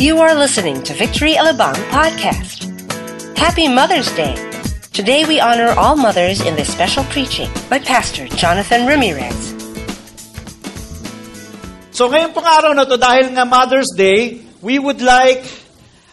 You are listening to Victory Alabang podcast. Happy Mother's Day. Today we honor all mothers in this special preaching by Pastor Jonathan Ramirez. So ngayon pong araw na to, dahil nga Mother's Day, we would like,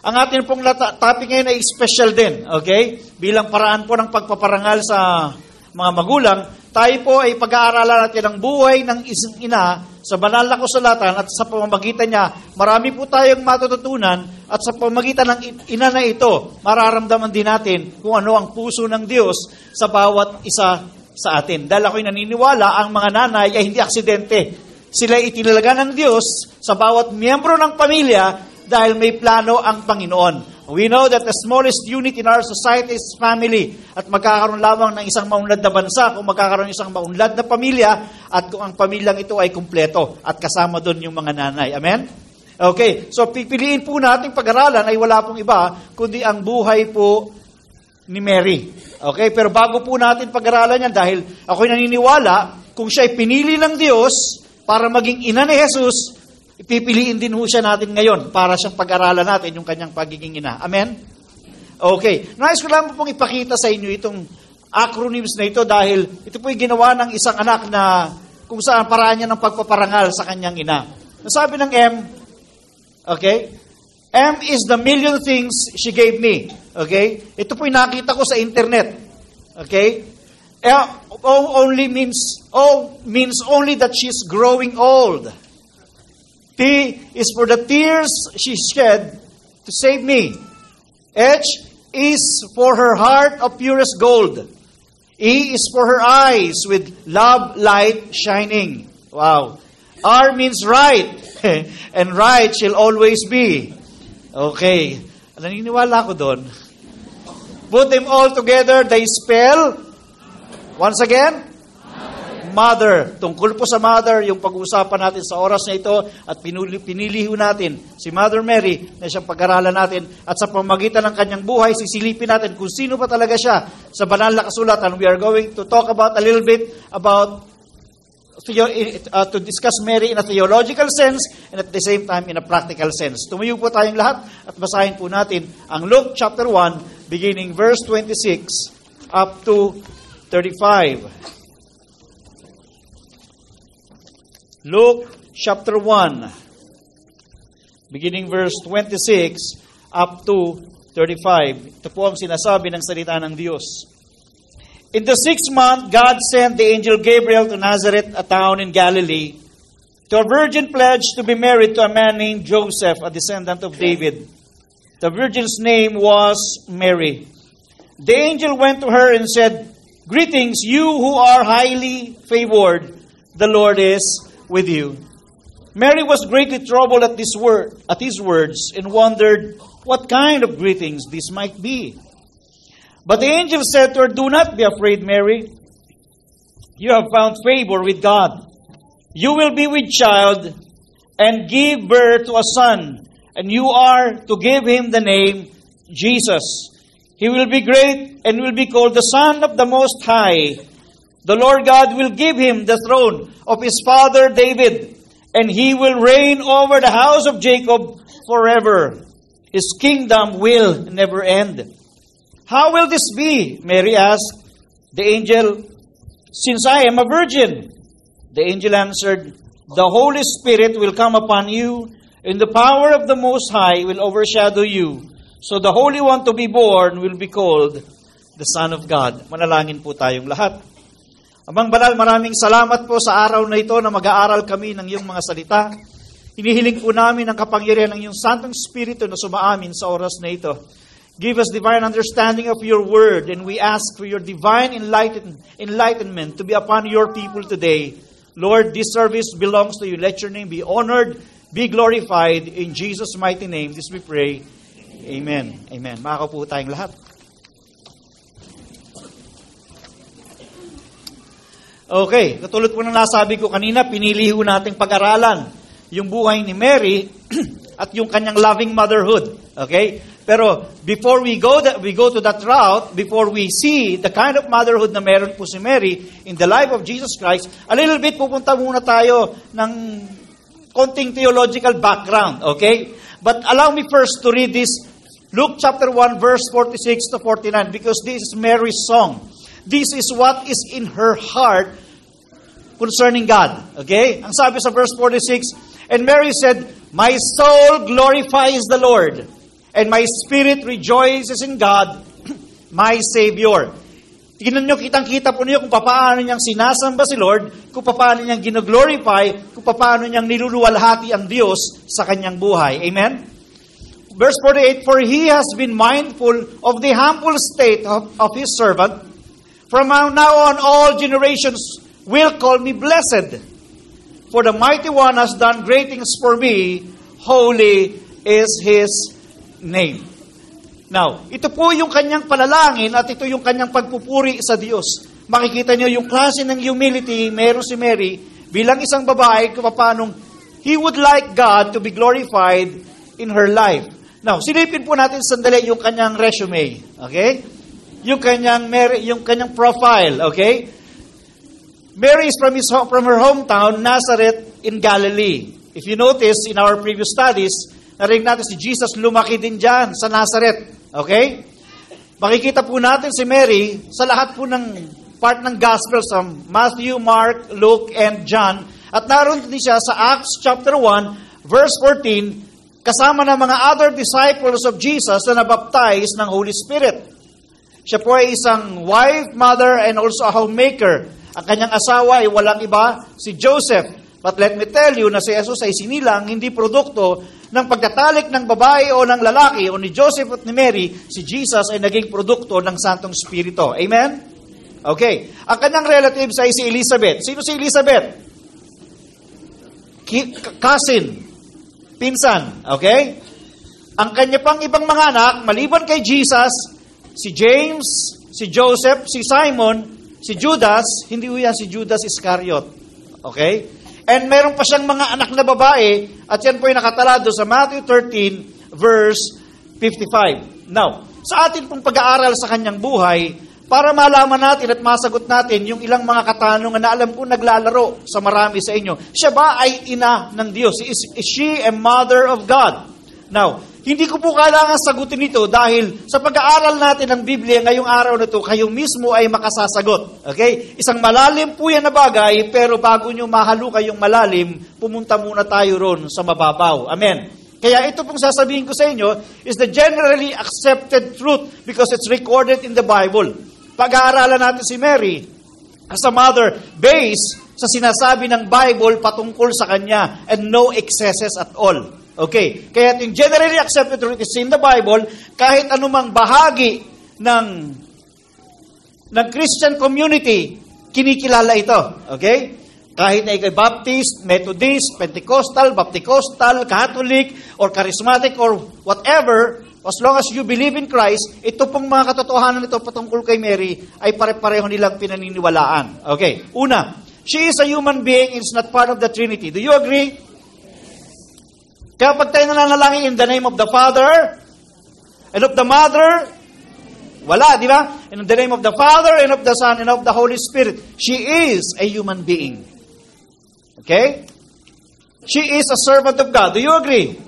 ang ating pong topic ngayon ay special din, okay? Bilang paraan po ng pagpaparangal sa mga magulang, tayo po ay pag-aaralan natin ang buhay ng isang ina sa banal na kasulatan at sa pamamagitan niya, marami po tayong matututunan at sa pamamagitan ng ina na ito, mararamdaman din natin kung ano ang puso ng Diyos sa bawat isa sa atin. Dahil ako'y naniniwala, ang mga nanay ay hindi aksidente. Sila itinalaga ng Diyos sa bawat miyembro ng pamilya dahil may plano ang Panginoon. We know that the smallest unit in our society is family. At magkakaroon lamang ng isang maunlad na bansa kung magkakaroon ng isang maunlad na pamilya at kung ang pamilyang ito ay kumpleto at kasama doon yung mga nanay. Amen? Okay, so pipiliin po nating pag-aralan ay wala pong iba kundi ang buhay po ni Mary. Okay, pero bago po natin pag-aralan yan dahil ako'y naniniwala kung siya ay pinili ng Diyos para maging ina ni Jesus, ipipiliin din ho siya natin ngayon para siyang pag-aralan natin yung kanyang pagiging ina. Amen? Okay. Nais ko lang pong ipakita sa inyo itong acronyms na ito dahil ito po'y ginawa ng isang anak na kung saan paraan niya ng pagpaparangal sa kanyang ina. Nasabi ng M, okay, M is the million things she gave me. Okay? Ito po'y nakita ko sa internet. Okay? L O only means O means only that she's growing old. T is for the tears she shed to save me. H is for her heart of purest gold. E is for her eyes with love light shining. Wow. R means right. and right shall always be. Okay. Naniniwala ko doon. Put them all together, they spell, once again, mother. Tungkol po sa mother, yung pag-uusapan natin sa oras na ito at pinuli, pinili natin si Mother Mary na siyang pag-aralan natin at sa pamagitan ng kanyang buhay, sisilipin natin kung sino pa talaga siya sa banal na kasulatan. We are going to talk about a little bit about uh, to discuss Mary in a theological sense and at the same time in a practical sense. Tumayo po tayong lahat at basahin po natin ang Luke chapter 1 beginning verse 26 up to 35. Luke chapter 1, beginning verse 26 up to 35. Ito po ang sinasabi ng salita ng Diyos. In the sixth month, God sent the angel Gabriel to Nazareth, a town in Galilee, to a virgin pledged to be married to a man named Joseph, a descendant of David. The virgin's name was Mary. The angel went to her and said, Greetings, you who are highly favored. The Lord is with you. Mary was greatly troubled at this word, at his words, and wondered what kind of greetings this might be. But the angel said to her, Do not be afraid, Mary. You have found favor with God. You will be with child and give birth to a son, and you are to give him the name Jesus. He will be great and will be called the Son of the Most High. The Lord God will give him the throne of his father David, and he will reign over the house of Jacob forever. His kingdom will never end. How will this be? Mary asked the angel, since I am a virgin. The angel answered, The Holy Spirit will come upon you, and the power of the Most High will overshadow you. So the Holy One to be born will be called the Son of God. Manalangin po tayong lahat. Amang Banal, maraming salamat po sa araw na ito na mag-aaral kami ng iyong mga salita. Hinihiling po namin ang kapangyarihan ng iyong Santong Espiritu na sumaamin sa oras na ito. Give us divine understanding of your word, and we ask for your divine enlighten, enlightenment to be upon your people today. Lord, this service belongs to you. Let your name be honored, be glorified. In Jesus' mighty name, this we pray. Amen. Amen. Makakaupo tayong lahat. Okay, katulad po ng nasabi ko kanina, pinili ho nating pag-aralan yung buhay ni Mary at yung kanyang loving motherhood. Okay? Pero before we go that we go to that route, before we see the kind of motherhood na meron po si Mary in the life of Jesus Christ, a little bit pupunta muna tayo ng konting theological background, okay? But allow me first to read this Luke chapter 1 verse 46 to 49 because this is Mary's song. This is what is in her heart concerning God. Okay? Ang sabi sa verse 46, And Mary said, My soul glorifies the Lord, and my spirit rejoices in God, my Savior. Tingnan nyo, kitang-kita po niyo kung paano niyang sinasamba si Lord, kung paano niyang ginoglorify, kung paano niyang niluluwalhati ang Diyos sa kanyang buhay. Amen? Verse 48, For He has been mindful of the humble state of, of His servant. From now on, all generations will call me blessed. For the mighty one has done great things for me. Holy is His name. Now, ito po yung kanyang panalangin at ito yung kanyang pagpupuri sa Diyos. Makikita niyo yung klase ng humility meron si Mary bilang isang babae kung paano he would like God to be glorified in her life. Now, silipin po natin sandali yung kanyang resume. Okay? Yung kanyang, yung kanyang profile. Okay? Mary is from, his from her hometown, Nazareth in Galilee. If you notice in our previous studies, narinig natin si Jesus lumaki din dyan sa Nazareth. Okay? Makikita po natin si Mary sa lahat po ng part ng Gospel sa Matthew, Mark, Luke, and John. At naroon din siya sa Acts chapter 1, verse 14, kasama ng mga other disciples of Jesus na nabaptize ng Holy Spirit. Siya po ay isang wife, mother, and also a homemaker. Ang kanyang asawa ay walang iba, si Joseph. But let me tell you na si Jesus ay sinilang, hindi produkto ng pagtatalik ng babae o ng lalaki o ni Joseph at ni Mary, si Jesus ay naging produkto ng Santong Spirito. Amen? Okay. Ang kanyang relatives ay si Elizabeth. Sino si Elizabeth? Cousin. Pinsan. Okay? Ang kanya pang ibang mga anak, maliban kay Jesus, si James, si Joseph, si Simon, si Judas, hindi yan si Judas Iscariot. Okay? And meron pa siyang mga anak na babae, at yan po ay nakatalado sa Matthew 13, verse 55. Now, sa atin pong pag-aaral sa kanyang buhay, para malaman natin at masagot natin yung ilang mga katanungan na alam ko naglalaro sa marami sa inyo. Siya ba ay ina ng Diyos? Is, is she a mother of God? Now, hindi ko po kailangan sagutin ito dahil sa pag-aaral natin ng Biblia ngayong araw na ito, kayo mismo ay makasasagot. Okay? Isang malalim po yan na bagay, pero bago nyo mahalo kayong malalim, pumunta muna tayo ron sa mababaw. Amen. Kaya ito pong sasabihin ko sa inyo is the generally accepted truth because it's recorded in the Bible. Pag-aaralan natin si Mary as a mother based sa sinasabi ng Bible patungkol sa kanya and no excesses at all. Okay, kaya yung generally accepted truth is in the Bible, kahit anumang bahagi ng ng Christian community, kinikilala ito. Okay? Kahit na ikay Baptist, Methodist, Pentecostal, Bapticostal, Catholic, or Charismatic, or whatever, as long as you believe in Christ, ito pong mga katotohanan nito patungkol kay Mary ay pare-pareho nilang pinaniniwalaan. Okay, una, she is a human being, it's not part of the Trinity. Do you agree? Kaya pag tayo nananalangin in the name of the Father and of the Mother, wala, di ba? In the name of the Father and of the Son and of the Holy Spirit. She is a human being. Okay? She is a servant of God. Do you agree?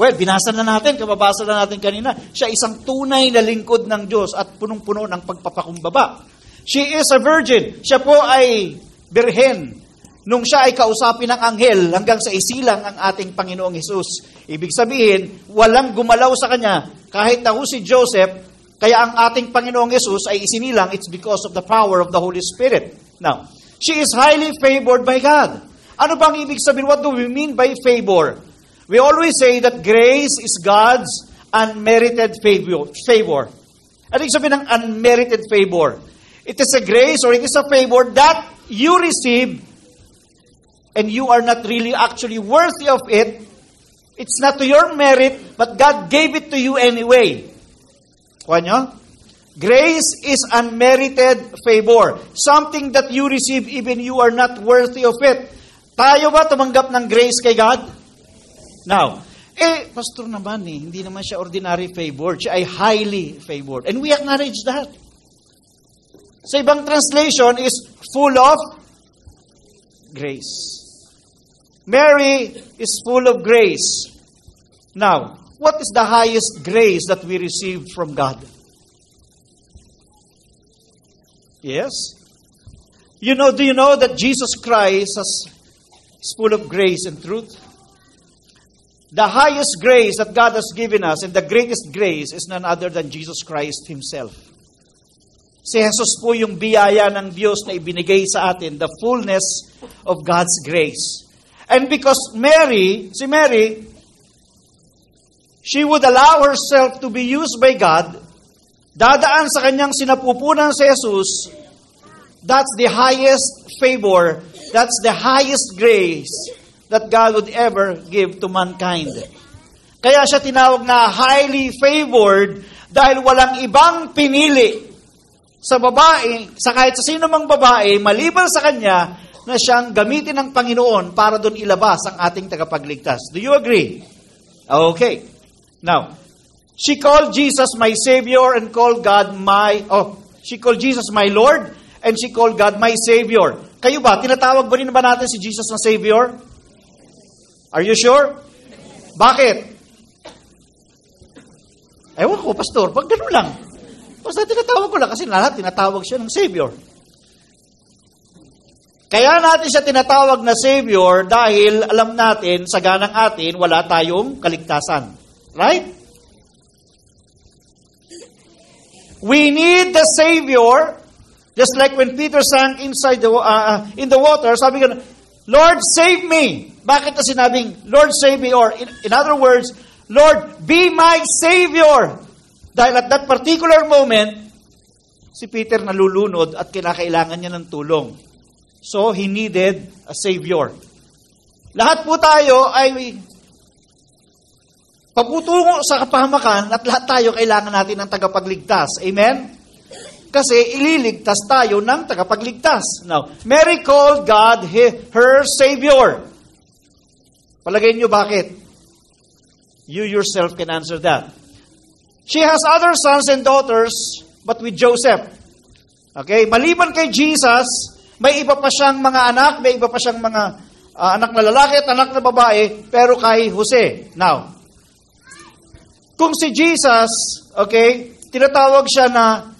Well, binasa na natin, kababasa na natin kanina. Siya isang tunay na lingkod ng Diyos at punong-puno ng pagpapakumbaba. She is a virgin. Siya po ay birhen nung siya ay kausapin ng anghel hanggang sa isilang ang ating Panginoong Hesus. Ibig sabihin, walang gumalaw sa kanya kahit na si Joseph, kaya ang ating Panginoong Hesus ay isinilang, it's because of the power of the Holy Spirit. Now, she is highly favored by God. Ano bang ibig sabihin? What do we mean by favor? We always say that grace is God's unmerited favor. favor. Ano ibig sabihin ng unmerited favor? It is a grace or it is a favor that you receive and you are not really actually worthy of it, it's not to your merit, but God gave it to you anyway. Kuha? Grace is unmerited favor. Something that you receive even you are not worthy of it. Tayo ba tumanggap ng grace kay God? Now, eh, pastor naman eh, hindi naman siya ordinary favor. Siya ay highly favored. And we acknowledge that. Sa ibang translation is full of grace. Mary is full of grace. Now, what is the highest grace that we received from God? Yes? You know, do you know that Jesus Christ is full of grace and truth? The highest grace that God has given us and the greatest grace is none other than Jesus Christ Himself. Si Jesus po yung biyaya ng Diyos na ibinigay sa atin, the fullness of God's grace. And because Mary, si Mary, she would allow herself to be used by God, dadaan sa kanyang sinapupunan si Jesus, that's the highest favor, that's the highest grace that God would ever give to mankind. Kaya siya tinawag na highly favored dahil walang ibang pinili sa babae, sa kahit sa sino mang babae, maliban sa kanya, na siyang gamitin ng Panginoon para doon ilabas ang ating tagapagligtas. Do you agree? Okay. Now, she called Jesus my Savior and called God my, oh, she called Jesus my Lord and she called God my Savior. Kayo ba, tinatawag ba rin ba natin si Jesus na Savior? Are you sure? Bakit? Ewan ko, pastor, pag ganun lang. Basta tinatawag ko lang kasi lahat tinatawag siya ng Savior. Kaya natin siya tinatawag na Savior dahil alam natin, sa ganang atin, wala tayong kaligtasan. Right? We need the Savior, just like when Peter sank inside the, uh, in the water, sabi ko, Lord, save me. Bakit na sinabing, Lord, save me? Or, in, in other words, Lord, be my Savior. Dahil at that particular moment, si Peter nalulunod at kinakailangan niya ng tulong. So, he needed a Savior. Lahat po tayo ay paputungo sa kapahamakan at lahat tayo kailangan natin ng tagapagligtas. Amen? Kasi ililigtas tayo ng tagapagligtas. Now, Mary called God her Savior. Palagay niyo bakit? You yourself can answer that. She has other sons and daughters, but with Joseph. Okay? Maliban kay Jesus, may iba pa siyang mga anak, may iba pa siyang mga uh, anak na lalaki at anak na babae, pero kay Jose. Now, kung si Jesus, okay, tinatawag siya na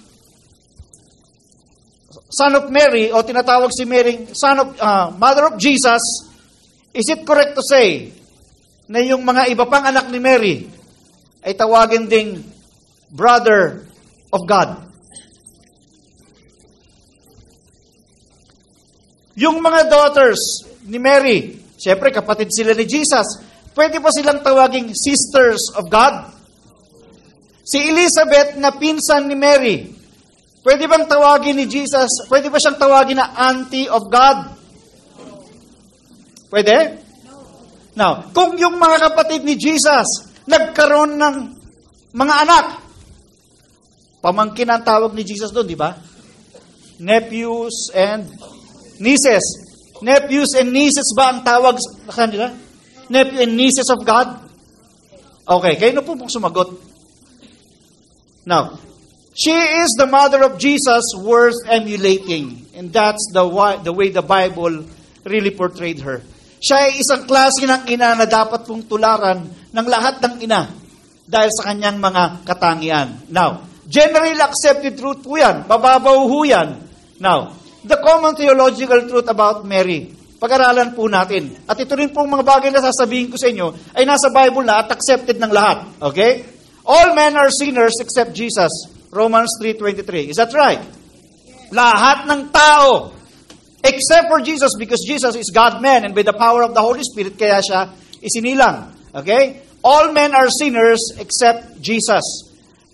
son of Mary, o tinatawag si Mary, son of, uh, mother of Jesus, is it correct to say na yung mga iba pang anak ni Mary ay tawagin ding brother of God? Yung mga daughters ni Mary, siyempre kapatid sila ni Jesus, pwede pa silang tawaging sisters of God? Si Elizabeth na pinsan ni Mary, pwede bang tawagin ni Jesus, pwede ba siyang tawagin na auntie of God? Pwede? Now, kung yung mga kapatid ni Jesus nagkaroon ng mga anak, pamangkin ang tawag ni Jesus doon, di ba? Nephews and Nieces. Nephews and nieces ba ang tawag sa kanila? Nephew and nieces of God? Okay, kayo na po pong sumagot. Now, she is the mother of Jesus worth emulating. And that's the, the way the Bible really portrayed her. Siya ay isang klase ng ina na dapat pong tularan ng lahat ng ina dahil sa kanyang mga katangian. Now, generally accepted truth po yan. Mababaw ho yan. Now, the common theological truth about Mary. Pag-aralan po natin. At ito rin pong mga bagay na sasabihin ko sa inyo ay nasa Bible na at accepted ng lahat. Okay? All men are sinners except Jesus. Romans 3.23. Is that right? Lahat ng tao except for Jesus because Jesus is God-man and by the power of the Holy Spirit kaya siya isinilang. Okay? All men are sinners except Jesus.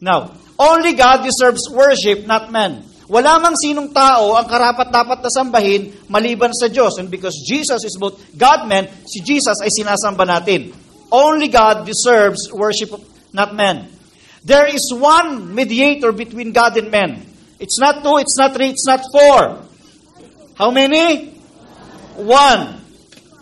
Now, only God deserves worship, not men. Wala mang sinong tao ang karapat-dapat na sambahin maliban sa Diyos. And because Jesus is both God-man, si Jesus ay sinasamba natin. Only God deserves worship, not men. There is one mediator between God and men. It's not two, it's not three, it's not four. How many? One.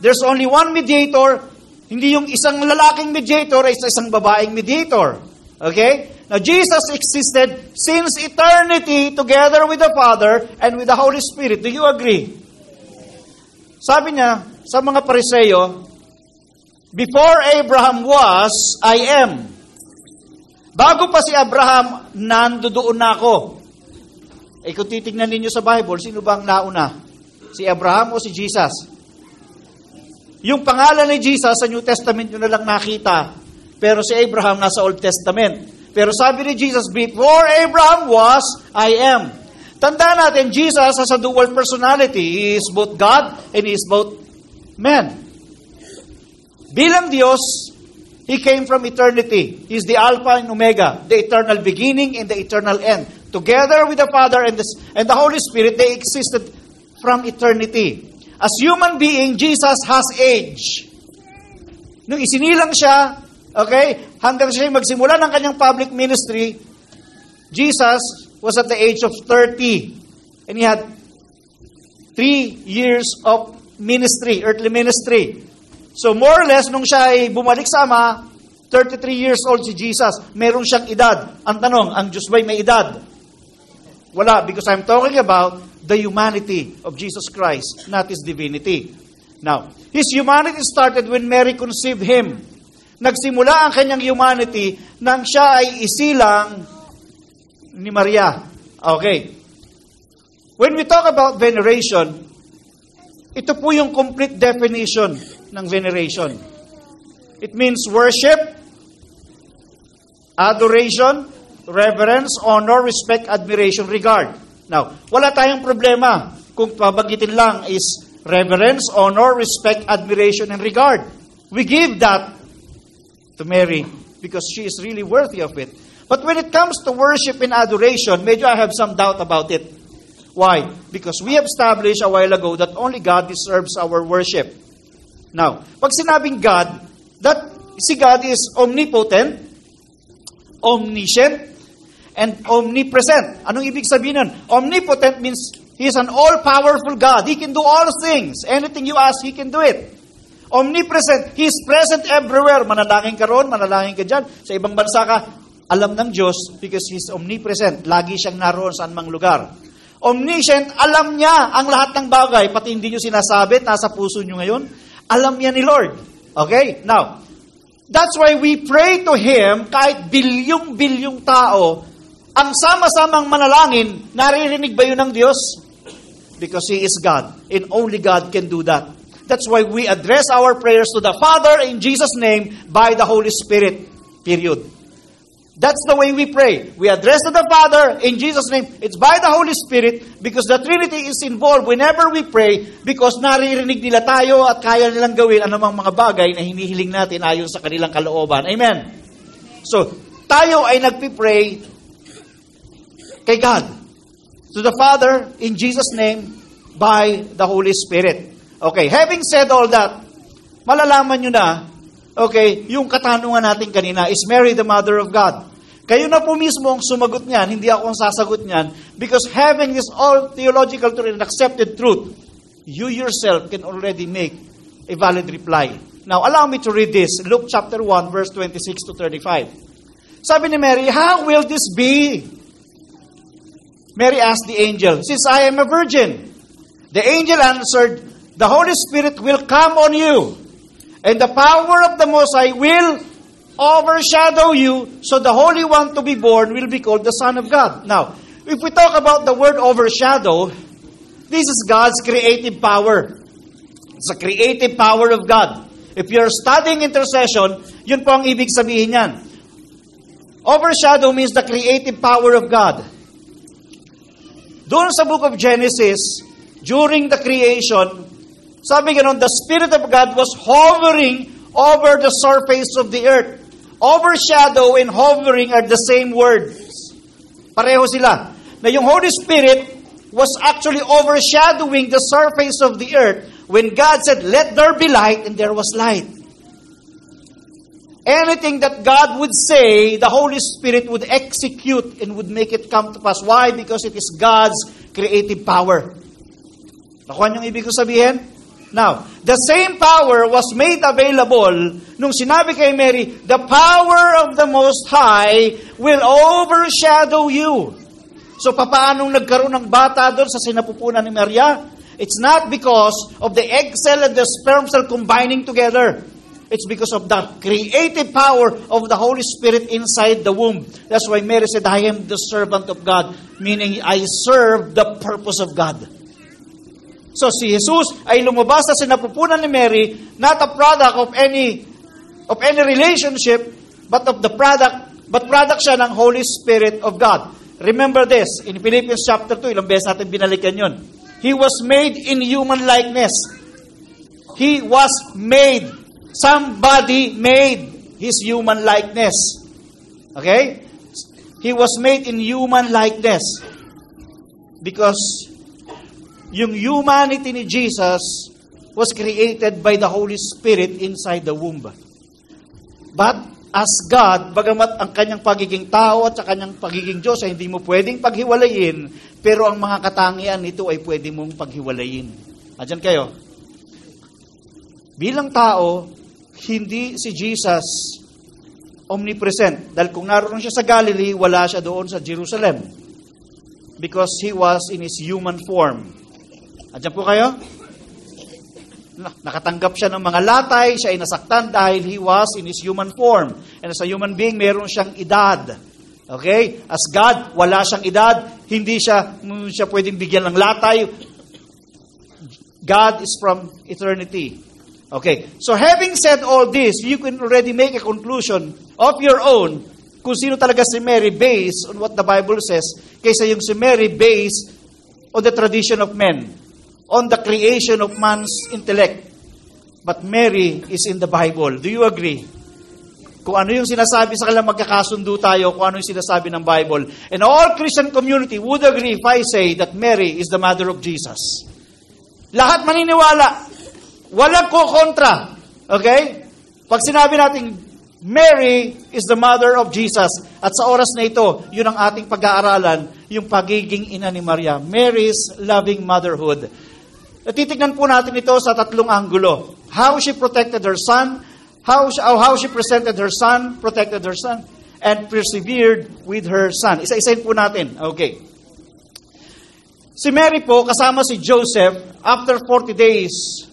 There's only one mediator. Hindi yung isang lalaking mediator ay isang babaeng mediator. Okay? Now, Jesus existed since eternity together with the Father and with the Holy Spirit. Do you agree? Sabi niya sa mga pariseyo, Before Abraham was, I am. Bago pa si Abraham, nandoon na ako. Eh kung titignan ninyo sa Bible, sino bang nauna? Si Abraham o si Jesus? Yung pangalan ni Jesus sa New Testament nyo na lang nakita, pero si Abraham nasa Old Testament. Pero sabi ni Jesus, before Abraham was, I am. Tandaan natin, Jesus has a dual personality. He is both God and He is both man. Bilang Diyos, He came from eternity. He is the Alpha and Omega, the eternal beginning and the eternal end. Together with the Father and the, and the Holy Spirit, they existed from eternity. As human being, Jesus has age. Nung isinilang siya, okay, hanggang siya magsimula ng kanyang public ministry, Jesus was at the age of 30. And he had three years of ministry, earthly ministry. So more or less, nung siya ay bumalik sa Ama, 33 years old si Jesus, meron siyang edad. Ang tanong, ang Diyos ba'y may edad? Wala, because I'm talking about the humanity of Jesus Christ, not His divinity. Now, His humanity started when Mary conceived Him. Nagsimula ang kanyang humanity nang siya ay isilang ni Maria. Okay. When we talk about veneration, ito po yung complete definition ng veneration. It means worship, adoration, reverence, honor, respect, admiration, regard. Now, wala tayong problema kung pabagitin lang is reverence, honor, respect, admiration, and regard. We give that to Mary because she is really worthy of it. But when it comes to worship and adoration, medyo I have some doubt about it. Why? Because we have established a while ago that only God deserves our worship. Now, pag sinabing God, that si God is omnipotent, omniscient, and omnipresent. Anong ibig sabihin nun? Omnipotent means He is an all-powerful God. He can do all things. Anything you ask, He can do it. Omnipresent, He is present everywhere. Manalangin ka ron, manalangin ka dyan. Sa ibang bansa ka, alam ng Diyos because He is omnipresent. Lagi siyang naroon sa anumang lugar. Omniscient, alam niya ang lahat ng bagay, pati hindi nyo sinasabi, nasa puso nyo ngayon. Alam niya ni Lord. Okay? Now, that's why we pray to Him kahit bilyong-bilyong tao, ang sama-samang manalangin, naririnig ba yun ng Diyos? Because He is God. And only God can do that. That's why we address our prayers to the Father in Jesus' name by the Holy Spirit. Period. That's the way we pray. We address to the Father in Jesus' name. It's by the Holy Spirit because the Trinity is involved whenever we pray because naririnig nila tayo at kaya nilang gawin anumang mga bagay na hinihiling natin ayon sa kanilang kalooban. Amen. So, tayo ay nagpipray kay God. To the Father in Jesus' name by the Holy Spirit. Okay, having said all that, malalaman nyo na, okay, yung katanungan natin kanina, is Mary the Mother of God? Kayo na po mismo ang sumagot niyan, hindi ako ang sasagot niyan, because having this all theological truth and accepted truth, you yourself can already make a valid reply. Now, allow me to read this. Luke chapter 1, verse 26 to 35. Sabi ni Mary, How will this be? Mary asked the angel, Since I am a virgin. The angel answered, The Holy Spirit will come on you, and the power of the Most High will overshadow you, so the Holy One to be born will be called the Son of God. Now, if we talk about the word overshadow, this is God's creative power. It's a creative power of God. If you're studying intercession, yun po ang ibig sabihin yan. Overshadow means the creative power of God. Doon sa book of Genesis, during the creation, sabi ganon, the Spirit of God was hovering over the surface of the earth. Overshadow and hovering are the same words. Pareho sila. Na yung Holy Spirit was actually overshadowing the surface of the earth when God said, let there be light, and there was light. Anything that God would say, the Holy Spirit would execute and would make it come to pass. Why? Because it is God's creative power. Nakuha niyong ibig ko sabihin? Now, the same power was made available nung sinabi kay Mary, the power of the Most High will overshadow you. So, papaanong nagkaroon ng bata doon sa sinapupunan ni Maria? It's not because of the egg cell and the sperm cell combining together. It's because of the creative power of the Holy Spirit inside the womb. That's why Mary said, I am the servant of God, meaning I serve the purpose of God. So si Jesus ay lumabas sa sinapupunan ni Mary, not a product of any of any relationship, but of the product, but product siya ng Holy Spirit of God. Remember this, in Philippians chapter 2, ilang beses natin binalikan yun. He was made in human likeness. He was made Somebody made his human likeness. Okay? He was made in human likeness. Because yung humanity ni Jesus was created by the Holy Spirit inside the womb. But as God, bagamat ang kanyang pagiging tao at sa kanyang pagiging Diyos ay hindi mo pwedeng paghiwalayin, pero ang mga katangian nito ay pwede mong paghiwalayin. Adyan kayo. Bilang tao, hindi si Jesus omnipresent. Dahil kung naroon siya sa Galilee, wala siya doon sa Jerusalem. Because he was in his human form. Andiyan po kayo? Nakatanggap siya ng mga latay, siya ay nasaktan dahil he was in his human form. And as a human being, meron siyang edad. Okay? As God, wala siyang edad, hindi siya, siya pwedeng bigyan ng latay. God is from eternity. Okay, so having said all this, you can already make a conclusion of your own kung sino talaga si Mary based on what the Bible says kaysa yung si Mary based on the tradition of men, on the creation of man's intellect. But Mary is in the Bible. Do you agree? Kung ano yung sinasabi sa kanila, magkakasundo tayo kung ano yung sinasabi ng Bible. And all Christian community would agree if I say that Mary is the mother of Jesus. Lahat maniniwala. Walang ko kontra. Okay? Pag sinabi natin, Mary is the mother of Jesus. At sa oras na ito, yun ang ating pag-aaralan, yung pagiging ina ni Maria. Mary's loving motherhood. Titignan po natin ito sa tatlong anggulo. How she protected her son, how she, how she presented her son, protected her son, and persevered with her son. Isa-isayin po natin. Okay. Si Mary po, kasama si Joseph, after 40 days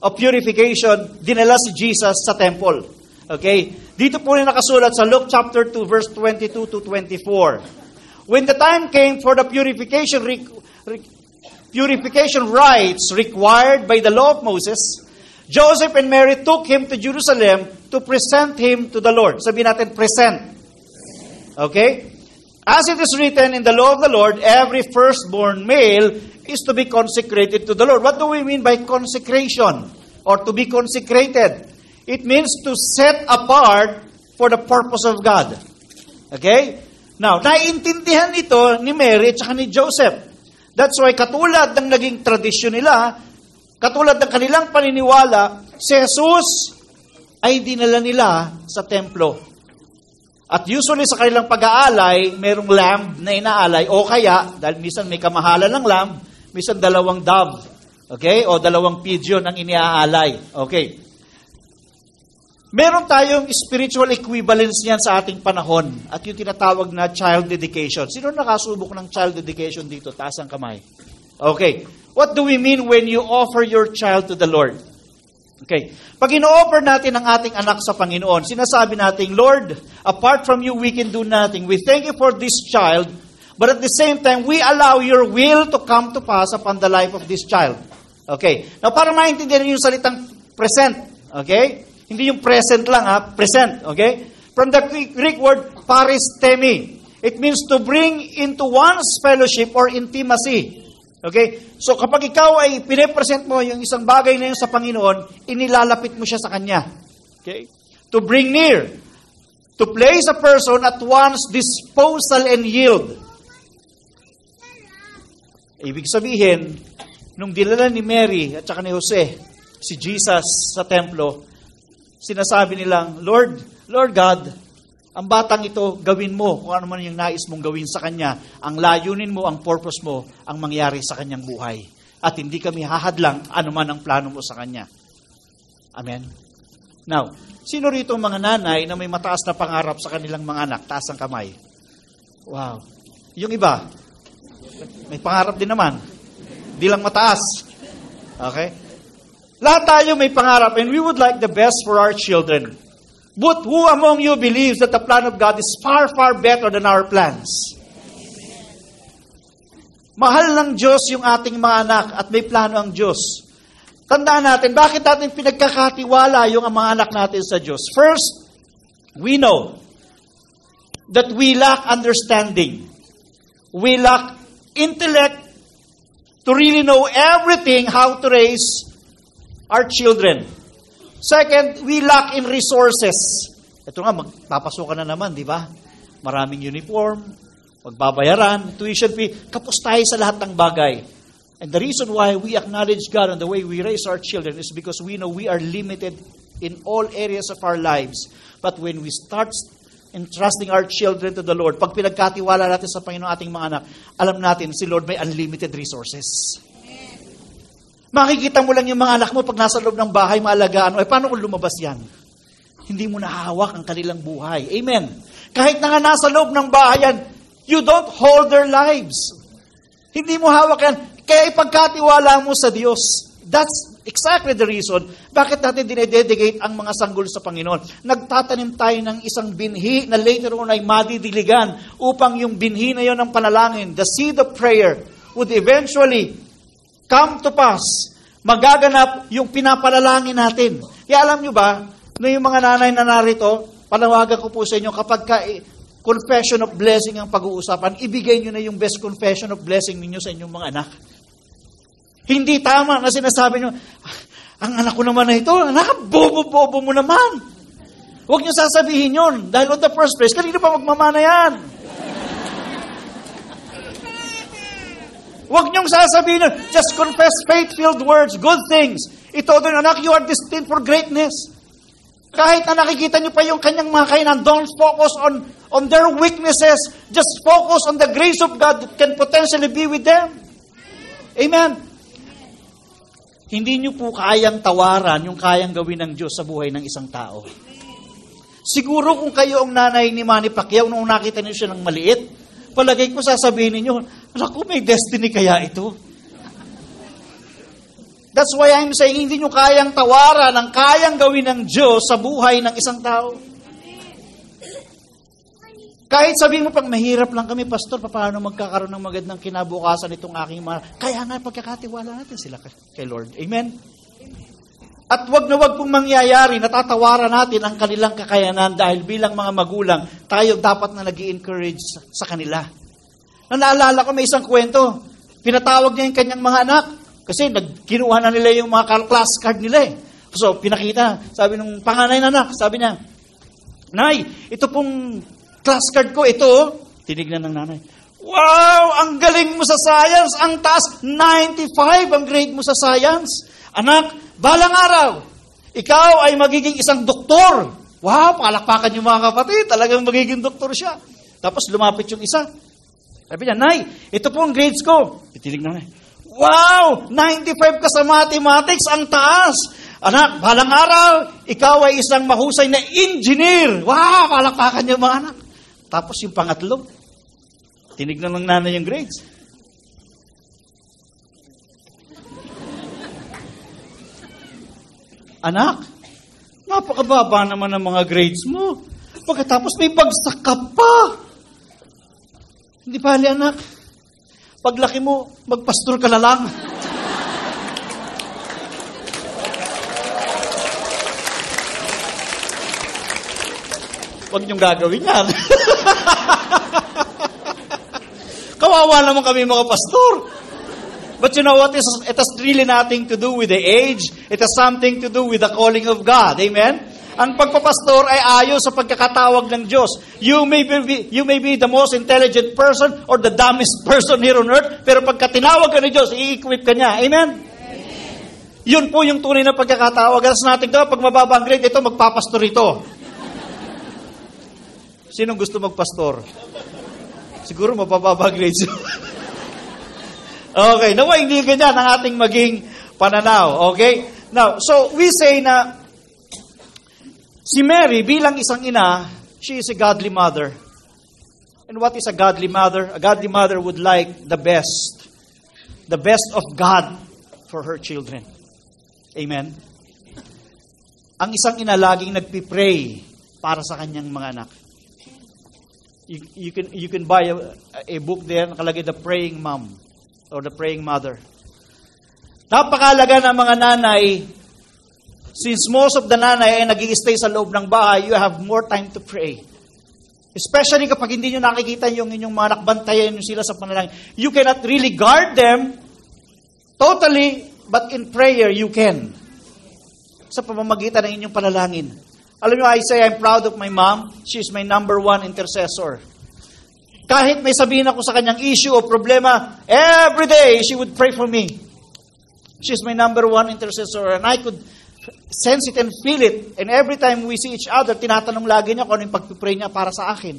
of purification, dinala si Jesus sa temple. Okay? Dito po rin nakasulat sa Luke chapter 2 verse 22 to 24. When the time came for the purification purification rites required by the law of Moses, Joseph and Mary took him to Jerusalem to present him to the Lord. Sabi natin, present. Okay? As it is written in the law of the Lord, every firstborn male is to be consecrated to the Lord. What do we mean by consecration or to be consecrated? It means to set apart for the purpose of God. Okay? Now, naiintindihan ito ni Mary at ni Joseph. That's why katulad ng naging tradisyon nila, katulad ng kanilang paniniwala, si Jesus ay dinala nila sa templo. At usually sa kanilang pag-aalay, merong lamb na inaalay o kaya, dahil minsan may kamahalan ng lamb, Minsan dalawang dove. Okay? O dalawang pigeon ang iniaalay. Okay. Meron tayong spiritual equivalence niyan sa ating panahon at yung tinatawag na child dedication. Sino nakasubok ng child dedication dito? Taas ang kamay. Okay. What do we mean when you offer your child to the Lord? Okay. Pag ino-offer natin ang ating anak sa Panginoon, sinasabi natin, Lord, apart from you, we can do nothing. We thank you for this child But at the same time, we allow your will to come to pass upon the life of this child. Okay. Now, para maintindihan yung salitang present. Okay? Hindi yung present lang ha, present. Okay? From the Greek word paristemi. It means to bring into one's fellowship or intimacy. Okay? So kapag ikaw ay pinipresent mo yung isang bagay na yun sa Panginoon, inilalapit mo siya sa Kanya. Okay? To bring near. To place a person at one's disposal and yield. Ibig sabihin, nung dinala ni Mary at saka ni Jose, si Jesus sa templo, sinasabi nilang, Lord, Lord God, ang batang ito, gawin mo kung ano man yung nais mong gawin sa kanya. Ang layunin mo, ang purpose mo, ang mangyari sa kanyang buhay. At hindi kami hahadlang ano man ang plano mo sa kanya. Amen? Now, sino rito mga nanay na may mataas na pangarap sa kanilang mga anak? Taas ang kamay. Wow. Yung iba, may pangarap din naman. Di lang mataas. Okay? Lahat tayo may pangarap and we would like the best for our children. But who among you believes that the plan of God is far, far better than our plans? Mahal ng Diyos yung ating mga anak at may plano ang Diyos. Tandaan natin, bakit natin pinagkakatiwala yung mga anak natin sa Diyos? First, we know that we lack understanding. We lack intellect to really know everything how to raise our children. Second, we lack in resources. Ito nga, magpapasukan na naman, di ba? Maraming uniform, magbabayaran, tuition fee, kapos tayo sa lahat ng bagay. And the reason why we acknowledge God and the way we raise our children is because we know we are limited in all areas of our lives. But when we start entrusting our children to the Lord, pag pinagkatiwala natin sa Panginoon ating mga anak, alam natin si Lord may unlimited resources. Makikita mo lang yung mga anak mo pag nasa loob ng bahay, maalagaan mo. Eh, paano kung lumabas yan? Hindi mo nahawak ang kanilang buhay. Amen. Kahit na nga nasa loob ng bahay yan, you don't hold their lives. Hindi mo hawak yan. Kaya ipagkatiwala mo sa Diyos. That's exactly the reason bakit natin dinededicate ang mga sanggol sa Panginoon. Nagtatanim tayo ng isang binhi na later on ay madidiligan upang yung binhi na yon ng panalangin, the seed of prayer, would eventually come to pass. Magaganap yung pinapalalangin natin. Kaya alam nyo ba, na yung mga nanay na narito, panawagan ko po sa inyo, kapag ka, eh, confession of blessing ang pag-uusapan, ibigay nyo na yung best confession of blessing ninyo sa inyong mga anak. Hindi tama na sinasabi nyo, ah, ang anak ko naman na ito, anak, bobo-bobo mo naman. Huwag nyo sasabihin yon dahil on the first place, kanino pa magmamana yan? Huwag niyong sasabihin, just confess faith-filled words, good things. Ito doon, anak, you are destined for greatness. Kahit na nakikita niyo pa yung kanyang mga kainan, don't focus on, on their weaknesses. Just focus on the grace of God that can potentially be with them. Amen. Hindi niyo po kayang tawaran yung kayang gawin ng Diyos sa buhay ng isang tao. Siguro kung kayo ang nanay ni Manny Pacquiao, nung nakita niyo siya ng maliit, palagay ko sasabihin ninyo, anak ko, may destiny kaya ito? That's why I'm saying, hindi nyo kayang tawaran ang kayang gawin ng Diyos sa buhay ng isang tao. Kahit sabihin mo, pag mahirap lang kami, Pastor, paano magkakaroon ng magandang kinabukasan itong aking mga... Kaya nga, pagkakatiwala natin sila kay Lord. Amen? At wag na wag pong mangyayari, natatawaran natin ang kanilang kakayanan dahil bilang mga magulang, tayo dapat na nag encourage sa kanila. Na naalala ko may isang kwento, pinatawag niya yung kanyang mga anak kasi nagkinuha na nila yung mga class card nila eh. So, pinakita, sabi ng panganay na anak, sabi niya, Nay, ito pong class card ko, ito, oh. tinignan ng nanay. Wow, ang galing mo sa science, ang taas, 95 ang grade mo sa science. Anak, balang araw, ikaw ay magiging isang doktor. Wow, palakpakan yung mga kapatid, talagang magiging doktor siya. Tapos lumapit yung isa. Sabi niya, Nay, ito po ang grades ko. Itilig na Wow! 95 ka sa mathematics, ang taas! Anak, balang araw, ikaw ay isang mahusay na engineer. Wow! Palakpakan niyo mga anak. Tapos yung pangatlo, tinignan ng nanay yung grades. Anak, napakababa naman ng mga grades mo. Pagkatapos may bagsak ka pa. Hindi bali, anak. Paglaki mo, magpastor ka na lang. Huwag niyong gagawin yan. Kawawa naman kami mga pastor. But you know what? It has really nothing to do with the age. It has something to do with the calling of God. Amen? Ang pagpapastor ay ayon sa pagkakatawag ng Diyos. You may be, you may be the most intelligent person or the dumbest person here on earth, pero pagka tinawag ka ni Diyos, i-equip ka niya. Amen? Amen. Yun po yung tunay na pagkakatawag. Alas natin to, pag mababa ang grade, ito, magpapastor ito. Sinong gusto magpastor? Siguro mabababa grades. okay, nawa hindi ganyan ang ating maging pananaw. Okay? Now, so we say na si Mary bilang isang ina, she is a godly mother. And what is a godly mother? A godly mother would like the best. The best of God for her children. Amen? Ang isang ina laging nagpipray para sa kanyang mga anak. You, you can you can buy a, a book there nakalagay the praying mom or the praying mother. Napakalaga ng mga nanay since most of the nanay ay nag stay sa loob ng bahay, you have more time to pray. Especially kapag hindi nyo nakikita yung inyong mga nakbantayan nyo sila sa panalangin. You cannot really guard them totally, but in prayer you can. Sa pamamagitan ng inyong panalangin. Alam nyo, I say I'm proud of my mom. She is my number one intercessor. Kahit may sabihin ako sa kanyang issue o problema, every day she would pray for me. She's my number one intercessor and I could sense it and feel it. And every time we see each other, tinatanong lagi niya kung ano yung pagpipray niya para sa akin.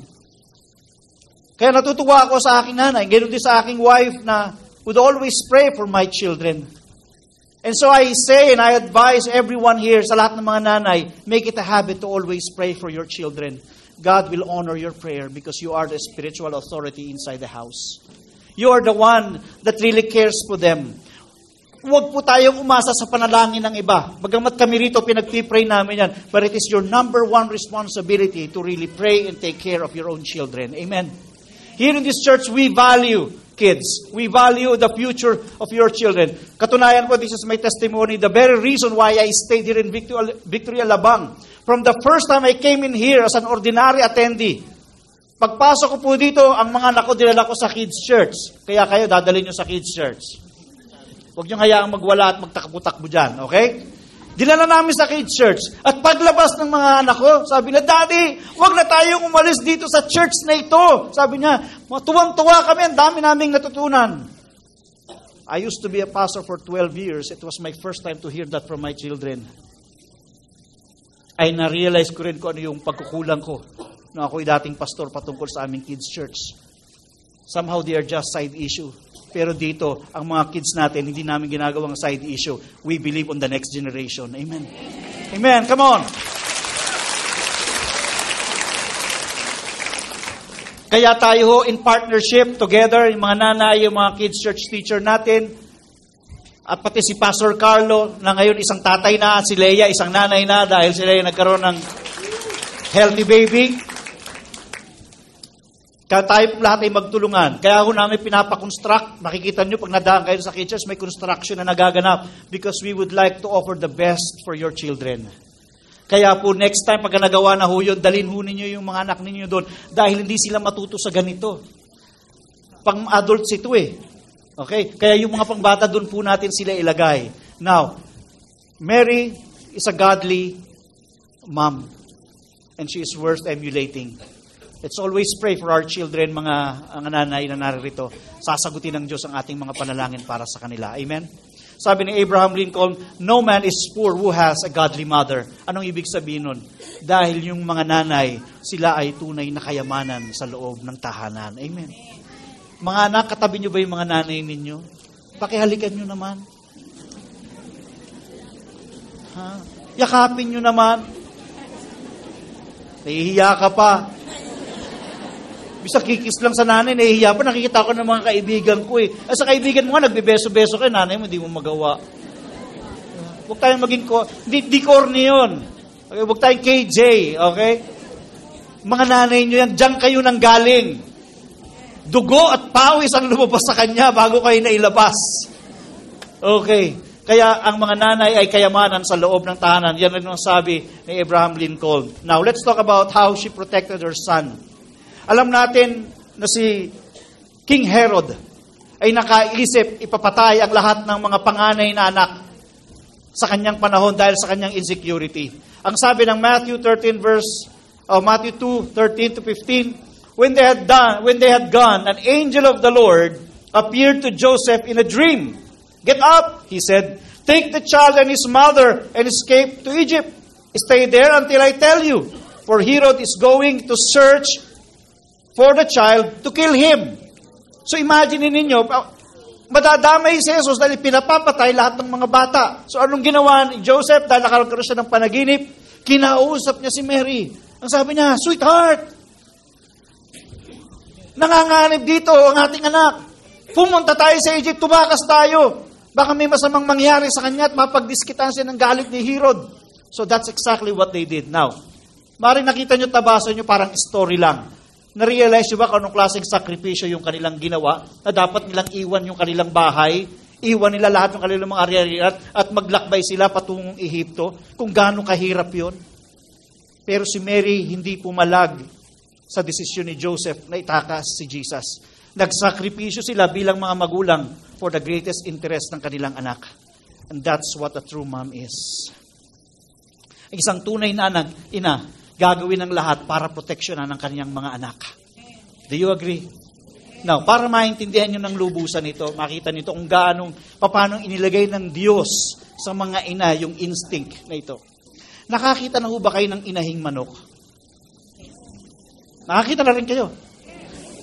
Kaya natutuwa ako sa aking nanay, ganoon din sa aking wife na would always pray for my children. And so I say and I advise everyone here, sa lahat ng mga nanay, make it a habit to always pray for your children. God will honor your prayer because you are the spiritual authority inside the house. You are the one that really cares for them. Huwag po tayong umasa sa panalangin ng iba. Bagamat kami rito, pinagpipray namin yan. But it is your number one responsibility to really pray and take care of your own children. Amen. Here in this church, we value kids. We value the future of your children. Katunayan po, this is my testimony, the very reason why I stayed here in Victory Alabang. From the first time I came in here as an ordinary attendee, pagpasok ko po dito, ang mga anak ko dinala ko sa kids church. Kaya kayo, dadalhin nyo sa kids church. Huwag nyo hayaang magwala at magtakbo-takbo dyan, okay? Dinala namin sa kids church. At paglabas ng mga anak ko, sabi na, Daddy, wag na tayong umalis dito sa church na ito. Sabi niya, tuwang-tuwa kami, ang dami naming natutunan. I used to be a pastor for 12 years. It was my first time to hear that from my children. Ay na-realize ko rin kung ano yung pagkukulang ko nung ako'y dating pastor patungkol sa aming kids church. Somehow they are just side issue. Pero dito, ang mga kids natin, hindi namin ginagawang side issue. We believe on the next generation. Amen. Amen. Come on. Kaya tayo ho, in partnership, together, yung mga nanay, yung mga kids church teacher natin, at pati si Pastor Carlo, na ngayon isang tatay na, si Leia, isang nanay na, dahil si Leia nagkaroon ng healthy baby. Kaya tayo lahat ay magtulungan. Kaya ako namin pinapakonstruct. Makikita nyo pag nadaan kayo sa kitchens, may construction na nagaganap because we would like to offer the best for your children. Kaya po next time pag nagawa na ho yun, dalhin ho ninyo yung mga anak ninyo doon dahil hindi sila matuto sa ganito. Pang adults ito eh. Okay? Kaya yung mga pangbata doon po natin sila ilagay. Now, Mary is a godly mom and she is worth emulating. Let's always pray for our children, mga ang nanay na naririto. Sasagutin ng Diyos ang ating mga panalangin para sa kanila. Amen? Sabi ni Abraham Lincoln, no man is poor who has a godly mother. Anong ibig sabihin nun? Dahil yung mga nanay, sila ay tunay na kayamanan sa loob ng tahanan. Amen. Mga anak, katabi nyo ba yung mga nanay ninyo? Pakihalikan nyo naman. Ha? Yakapin nyo naman. Nahihiya ka pa. Bisa kikis lang sa nanay, nahihiya pa. Nakikita ko ng mga kaibigan ko eh. At sa kaibigan mo nga, nagbebeso-beso kay nanay mo, hindi mo magawa. Huwag tayong maging, ko, di, di corny yun. Okay, huwag tayong KJ, okay? Mga nanay nyo yan, diyan kayo nang galing. Dugo at pawis ang lumabas sa kanya bago kayo nailabas. Okay. Kaya ang mga nanay ay kayamanan sa loob ng tahanan. Yan ang sabi ni Abraham Lincoln. Now, let's talk about how she protected her son. Alam natin na si King Herod ay nakaisip ipapatay ang lahat ng mga panganay na anak sa kanyang panahon dahil sa kanyang insecurity. Ang sabi ng Matthew 13 verse oh, Matthew 2:13 to 15, when they had done when they had gone, an angel of the Lord appeared to Joseph in a dream. Get up, he said. Take the child and his mother and escape to Egypt. Stay there until I tell you. For Herod is going to search for the child to kill him. So imagine ninyo, madadamay si Jesus dahil pinapapatay lahat ng mga bata. So anong ginawa ni Joseph dahil nakakaroon siya ng panaginip? Kinausap niya si Mary. Ang sabi niya, Sweetheart, nanganganib dito ang ating anak. Pumunta tayo sa Egypt, tumakas tayo. Baka may masamang mangyari sa kanya at mapagdiskitan siya ng galit ni Herod. So that's exactly what they did. Now, Mari nakita nyo, tabasa nyo, parang story lang. Na-realize nyo ba kung anong klaseng sakripisyo yung kanilang ginawa? Na dapat nilang iwan yung kanilang bahay, iwan nila lahat ng kanilang mga ari at, at maglakbay sila patungong Ehipto, kung gaano kahirap yon. Pero si Mary hindi pumalag sa desisyon ni Joseph na itakas si Jesus. Nagsakripisyo sila bilang mga magulang for the greatest interest ng kanilang anak. And that's what a true mom is. Isang tunay na anak, ina, gagawin ng lahat para proteksyonan ng kanyang mga anak. Do you agree? Now, para maintindihan nyo ng lubusan ito, makita nito kung gaano, paano inilagay ng Diyos sa mga ina yung instinct na ito. Nakakita na ho ba kayo ng inahing manok? Nakakita na rin kayo.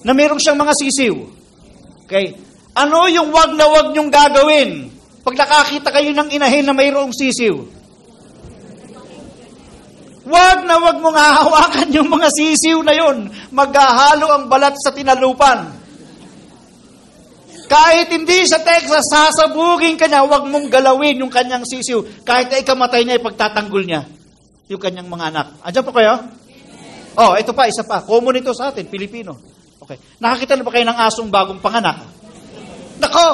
Na meron siyang mga sisiw. Okay? Ano yung wag na wag nyong gagawin pag nakakita kayo ng inahin na mayroong sisiw? Wag na wag mong hahawakan yung mga sisiw na yon. Maghahalo ang balat sa tinalupan. Kahit hindi sa Texas, sasabugin ka niya, wag mong galawin yung kanyang sisiw. Kahit na ikamatay niya, ipagtatanggol niya yung kanyang mga anak. Andiyan po kayo? Oh, ito pa, isa pa. Common ito sa atin, Pilipino. Okay. Nakakita na ba kayo ng asong bagong panganak? Nako!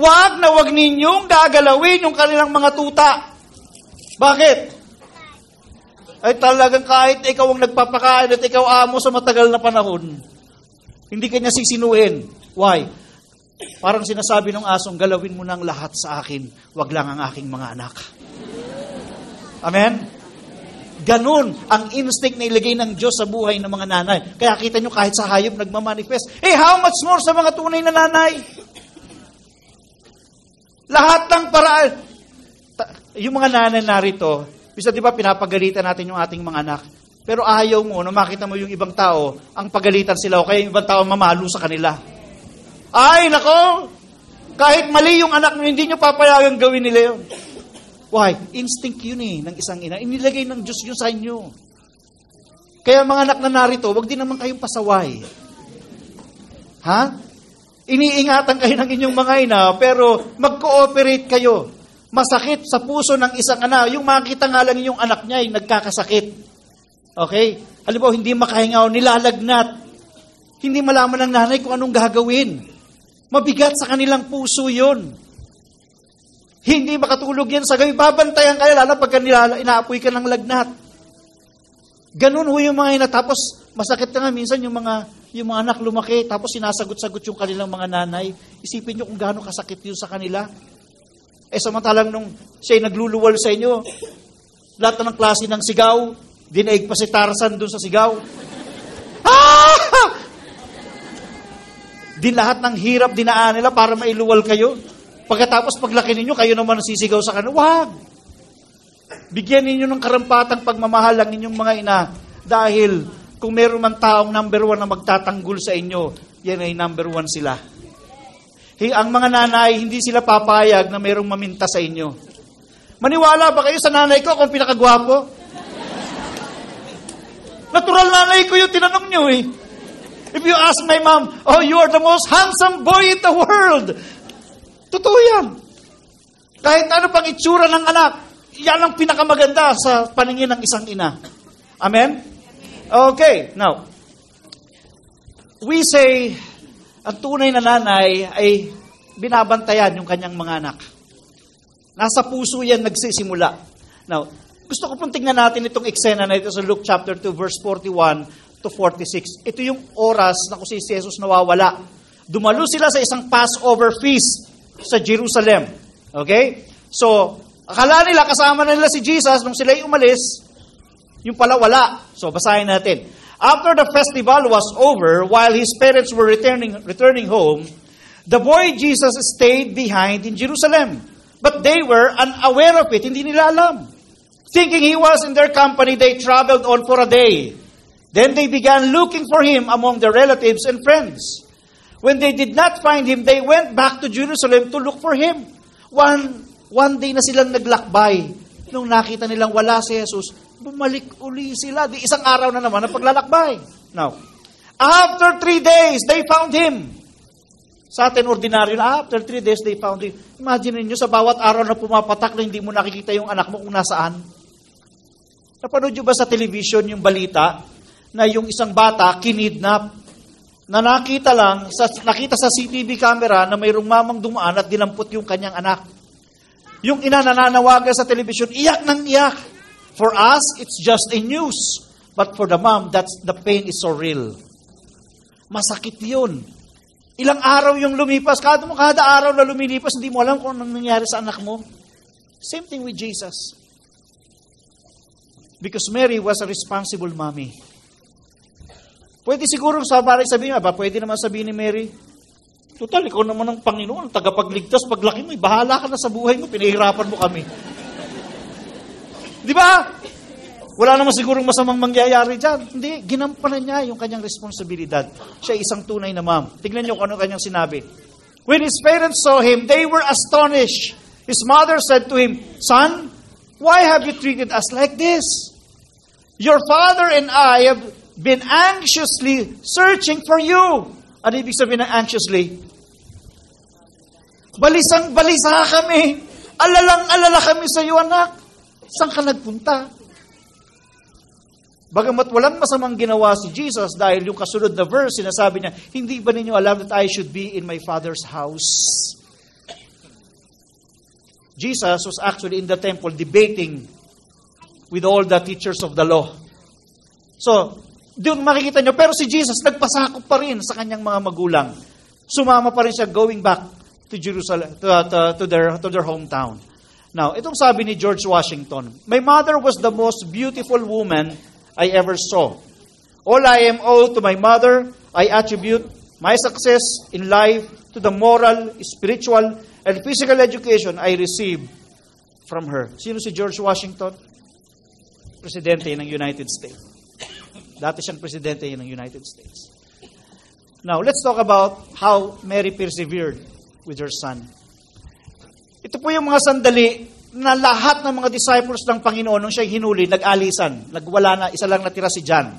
Wag na wag ninyong gagalawin yung kanilang mga tuta. Bakit? ay talagang kahit ikaw ang nagpapakain at ikaw amo sa matagal na panahon, hindi kanya sisinuin. Why? Parang sinasabi ng asong, galawin mo ng lahat sa akin, wag lang ang aking mga anak. Amen? Ganun ang instinct na ilagay ng Diyos sa buhay ng mga nanay. Kaya kita nyo kahit sa hayop nagmamanifest. Eh, how much more sa mga tunay na nanay? Lahat ng paraan. Yung mga nanay narito, bisa di ba pinapagalitan natin yung ating mga anak. Pero ayaw mo, no, makita mo yung ibang tao, ang pagalitan sila o kaya yung ibang tao mamalo sa kanila. Ay, nako! Kahit mali yung anak mo, hindi nyo papayagang gawin nila yun. Why? Instinct yun eh, ng isang ina. Inilagay ng Diyos yun sa inyo. Kaya mga anak na narito, wag din naman kayong pasaway. Ha? Iniingatan kayo ng inyong mga ina, pero mag-cooperate kayo. Masakit sa puso ng isang anak. Yung makita nga lang yung anak niya ay nagkakasakit. Okay? Halimbawa, hindi makahingaw, nilalagnat. Hindi malaman ng nanay kung anong gagawin. Mabigat sa kanilang puso yun. Hindi makatulog yan sa gabi. Babantayan ka lalo pagka inaapoy ka ng lagnat. Ganun ho yung mga ina. Tapos, masakit na nga minsan yung mga, yung mga anak lumaki, tapos sinasagot-sagot yung kanilang mga nanay. Isipin nyo kung gaano kasakit yun sa kanila. Eh samantalang nung siya'y nagluluwal sa inyo, lahat ng klase ng sigaw, dinaig pa si Tarzan doon sa sigaw. Ah! Din lahat ng hirap dinaan nila para mailuwal kayo. Pagkatapos paglaki ninyo, kayo naman nasisigaw sa kanila. Wag! Bigyan ninyo ng karampatang pagmamahal ang inyong mga ina dahil kung meron man taong number one na magtatanggol sa inyo, yan ay number one sila ang mga nanay, hindi sila papayag na mayroong maminta sa inyo. Maniwala ba kayo sa nanay ko kung pinakagwapo? Natural nanay ko yung tinanong nyo eh. If you ask my mom, oh, you are the most handsome boy in the world. Totoo yan. Kahit ano pang itsura ng anak, yan ang pinakamaganda sa paningin ng isang ina. Amen? Okay, now, we say, ang tunay na nanay ay binabantayan yung kanyang mga anak. Nasa puso yan nagsisimula. Now, gusto ko pong tingnan natin itong eksena na ito sa Luke chapter 2 verse 41 to 46. Ito yung oras na kung si Jesus nawawala. Dumalo sila sa isang Passover feast sa Jerusalem. Okay? So, akala nila kasama nila si Jesus nung sila umalis, yung pala wala. So, basahin natin. After the festival was over, while his parents were returning, returning home, the boy Jesus stayed behind in Jerusalem. But they were unaware of it. Hindi nila alam. Thinking he was in their company, they traveled on for a day. Then they began looking for him among their relatives and friends. When they did not find him, they went back to Jerusalem to look for him. One, one day na silang naglakbay. Nung nakita nilang wala si Jesus, bumalik uli sila. Di isang araw na naman ang paglalakbay. Now, after three days, they found him. Sa atin, ordinaryo na, after three days, they found him. Imagine niyo sa bawat araw na pumapatak na hindi mo nakikita yung anak mo kung nasaan. Napanood nyo ba sa television yung balita na yung isang bata kinidnap na nakita lang, sa, nakita sa CCTV camera na mayroong mamang dumaan at dinampot yung kanyang anak. Yung ina nananawagan sa television, iyak ng iyak. For us, it's just a news. But for the mom, that's, the pain is so real. Masakit yun. Ilang araw yung lumipas. Kada, kada araw na lumilipas, hindi mo alam kung anong nangyari sa anak mo. Same thing with Jesus. Because Mary was a responsible mommy. Pwede siguro sa baray sabihin, ba, pwede naman sabihin ni Mary, Total, ikaw naman ang Panginoon, ang tagapagligtas, paglaki mo, bahala ka na sa buhay mo, pinahirapan mo kami. Di ba? Wala naman sigurong masamang mangyayari dyan. Hindi, ginampanan niya yung kanyang responsibilidad. Siya isang tunay na ma'am. Tignan niyo kung ano kanyang sinabi. When his parents saw him, they were astonished. His mother said to him, Son, why have you treated us like this? Your father and I have been anxiously searching for you. Ano ibig sabihin ng anxiously? Balisang balisa kami. Alalang alala kami sa iyo, anak. Saan ka nagpunta? Bagamat walang masamang ginawa si Jesus dahil yung kasunod na verse, sinasabi niya, hindi ba ninyo alam that I should be in my Father's house? Jesus was actually in the temple debating with all the teachers of the law. So, doon makikita nyo, pero si Jesus nagpasakop pa rin sa kanyang mga magulang. Sumama pa rin siya going back to Jerusalem, to, to, to, their, to their hometown. Now, itong sabi ni George Washington, My mother was the most beautiful woman I ever saw. All I am owed to my mother, I attribute my success in life to the moral, spiritual, and physical education I received from her. Sino si George Washington? Presidente ng United States. Dati siyang presidente ng United States. Now, let's talk about how Mary persevered with her son. Ito po yung mga sandali na lahat ng mga disciples ng Panginoon nung siya hinuli, nag-alisan. Nagwala na, isa lang natira si John.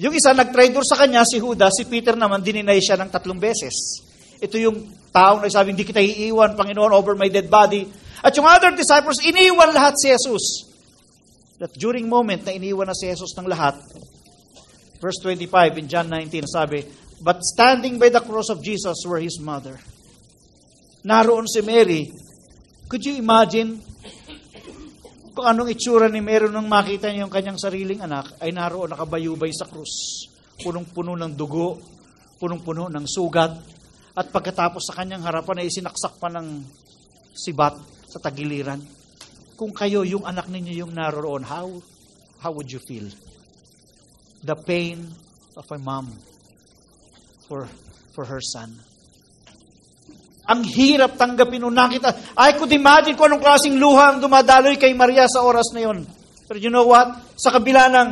Yung isa, nag-traitor sa kanya, si Judas, si Peter naman, dininay siya ng tatlong beses. Ito yung taong nagsabi, hindi kita iiwan, Panginoon, over my dead body. At yung other disciples, iniwan lahat si Jesus. That during moment na iniwan na si Jesus ng lahat, verse 25 in John 19, sabi, But standing by the cross of Jesus were his mother. Naroon si Mary. Could you imagine kung anong itsura ni Mary nung makita niya yung kanyang sariling anak ay naroon nakabayubay sa krus. Punong-puno ng dugo, punong-puno ng sugat, at pagkatapos sa kanyang harapan ay sinaksak pa ng sibat sa tagiliran. Kung kayo, yung anak ninyo yung naroon, how, how would you feel? The pain of a mom for, for her son. Ang hirap tanggapin nung nakita. I could imagine kung anong klaseng luha ang dumadaloy kay Maria sa oras na yon. But you know what? Sa kabila ng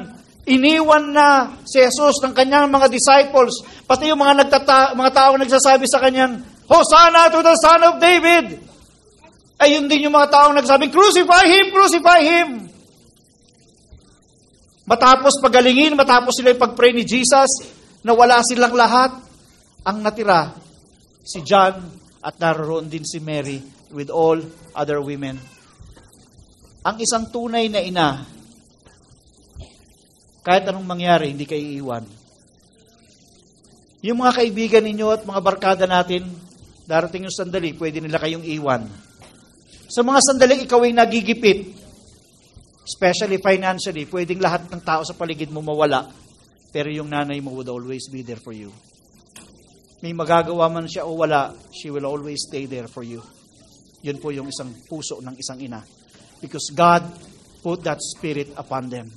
iniwan na si Jesus ng kanyang mga disciples, pati yung mga, nagtata- mga tao nagsasabi sa kanyang, Hosanna to the Son of David! Ay yun din yung mga taong nagsabi, Crucify Him! Crucify Him! Matapos pagalingin, matapos sila yung pag-pray ni Jesus, na wala silang lahat, ang natira, si John at naroon din si Mary with all other women. Ang isang tunay na ina, kahit anong mangyari, hindi kayo iiwan. Yung mga kaibigan ninyo at mga barkada natin, darating yung sandali, pwede nila kayong iwan. Sa mga sandali, ikaw ay nagigipit, especially financially, pwedeng lahat ng tao sa paligid mo mawala, pero yung nanay mo would always be there for you. May magagawa man siya o wala, she will always stay there for you. Yun po yung isang puso ng isang ina. Because God put that spirit upon them.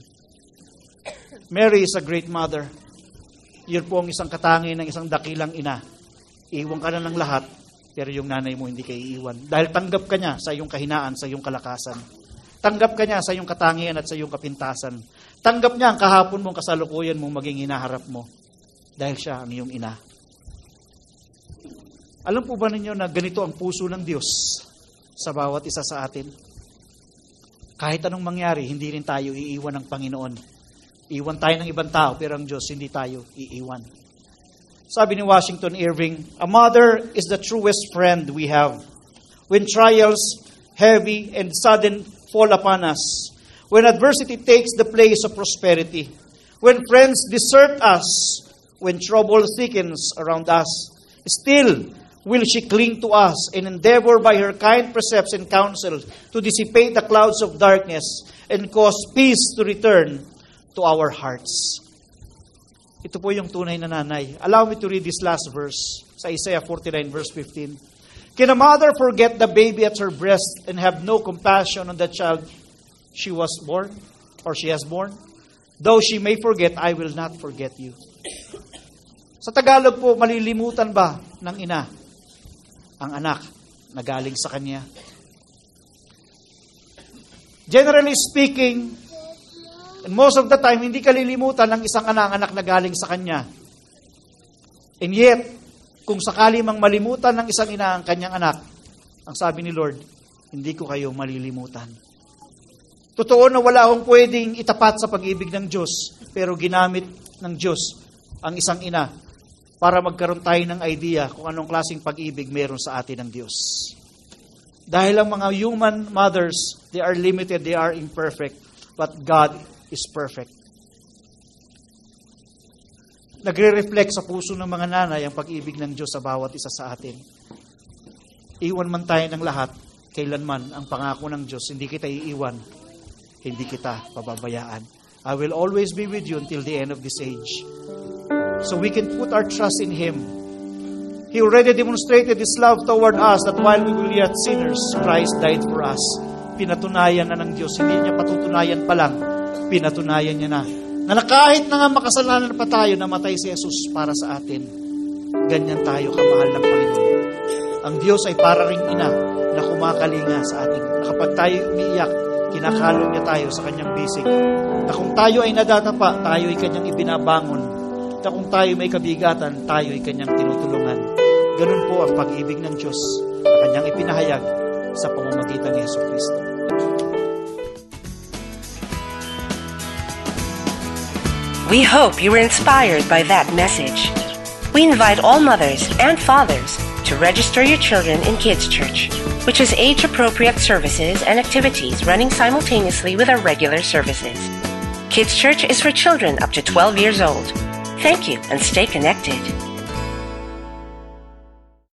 Mary is a great mother. Yun po ang isang katangi ng isang dakilang ina. Iwan ka na ng lahat, pero yung nanay mo hindi kayo iiwan. Dahil tanggap ka niya sa iyong kahinaan, sa iyong kalakasan. Tanggap ka niya sa iyong katangian at sa iyong kapintasan. Tanggap niya ang kahapon mong kasalukuyan mong maging hinaharap mo. Dahil siya ang iyong ina. Alam po ba ninyo na ganito ang puso ng Diyos sa bawat isa sa atin? Kahit anong mangyari, hindi rin tayo iiwan ng Panginoon. Iwan tayo ng ibang tao, pero ang Diyos hindi tayo iiwan. Sabi ni Washington Irving, a mother is the truest friend we have. When trials, heavy and sudden, fall upon us, when adversity takes the place of prosperity, when friends desert us, when trouble thickens around us, still will she cling to us and endeavor by her kind precepts and counsel to dissipate the clouds of darkness and cause peace to return to our hearts. Ito po yung tunay na nanay. Allow me to read this last verse sa Isaiah 49 verse 15. Can a mother forget the baby at her breast and have no compassion on the child she was born or she has born? Though she may forget, I will not forget you. Sa Tagalog po, malilimutan ba ng ina ang anak na galing sa kanya? Generally speaking, and most of the time, hindi kalilimutan ng isang anak, anak na galing sa kanya. And yet, kung sakali mang malimutan ng isang ina ang kanyang anak, ang sabi ni Lord, hindi ko kayo malilimutan. Totoo na wala akong pwedeng itapat sa pag-ibig ng Diyos, pero ginamit ng Diyos ang isang ina para magkaroon tayo ng idea kung anong klaseng pag-ibig meron sa atin ng Diyos. Dahil ang mga human mothers, they are limited, they are imperfect, but God is perfect. Nagre-reflect sa puso ng mga nanay ang pag-ibig ng Diyos sa bawat isa sa atin. Iwan man tayo ng lahat, kailanman ang pangako ng Diyos, hindi kita iiwan, hindi kita pababayaan. I will always be with you until the end of this age. So we can put our trust in Him. He already demonstrated His love toward us that while we were yet sinners, Christ died for us. Pinatunayan na ng Diyos. Hindi niya patutunayan pa lang. Pinatunayan niya na. Na kahit na nga makasalanan pa tayo, namatay si Jesus para sa atin. Ganyan tayo kamahal ng Panginoon. Ang Diyos ay para ring ina na kumakalinga sa atin. Kapag tayo umiiyak, kinakalong niya tayo sa kanyang bisig. Na kung tayo ay nadatapa, tayo ay kanyang ibinabangon. Na kung tayo may kabigatan, tayo ay kanyang tinutulungan. Ganun po ang pag-ibig ng Diyos na kanyang ipinahayag sa pamamagitan ni Yesu Kristo. We hope you were inspired by that message. We invite all mothers and fathers to register your children in Kids Church, which is age appropriate services and activities running simultaneously with our regular services. Kids Church is for children up to 12 years old. Thank you and stay connected.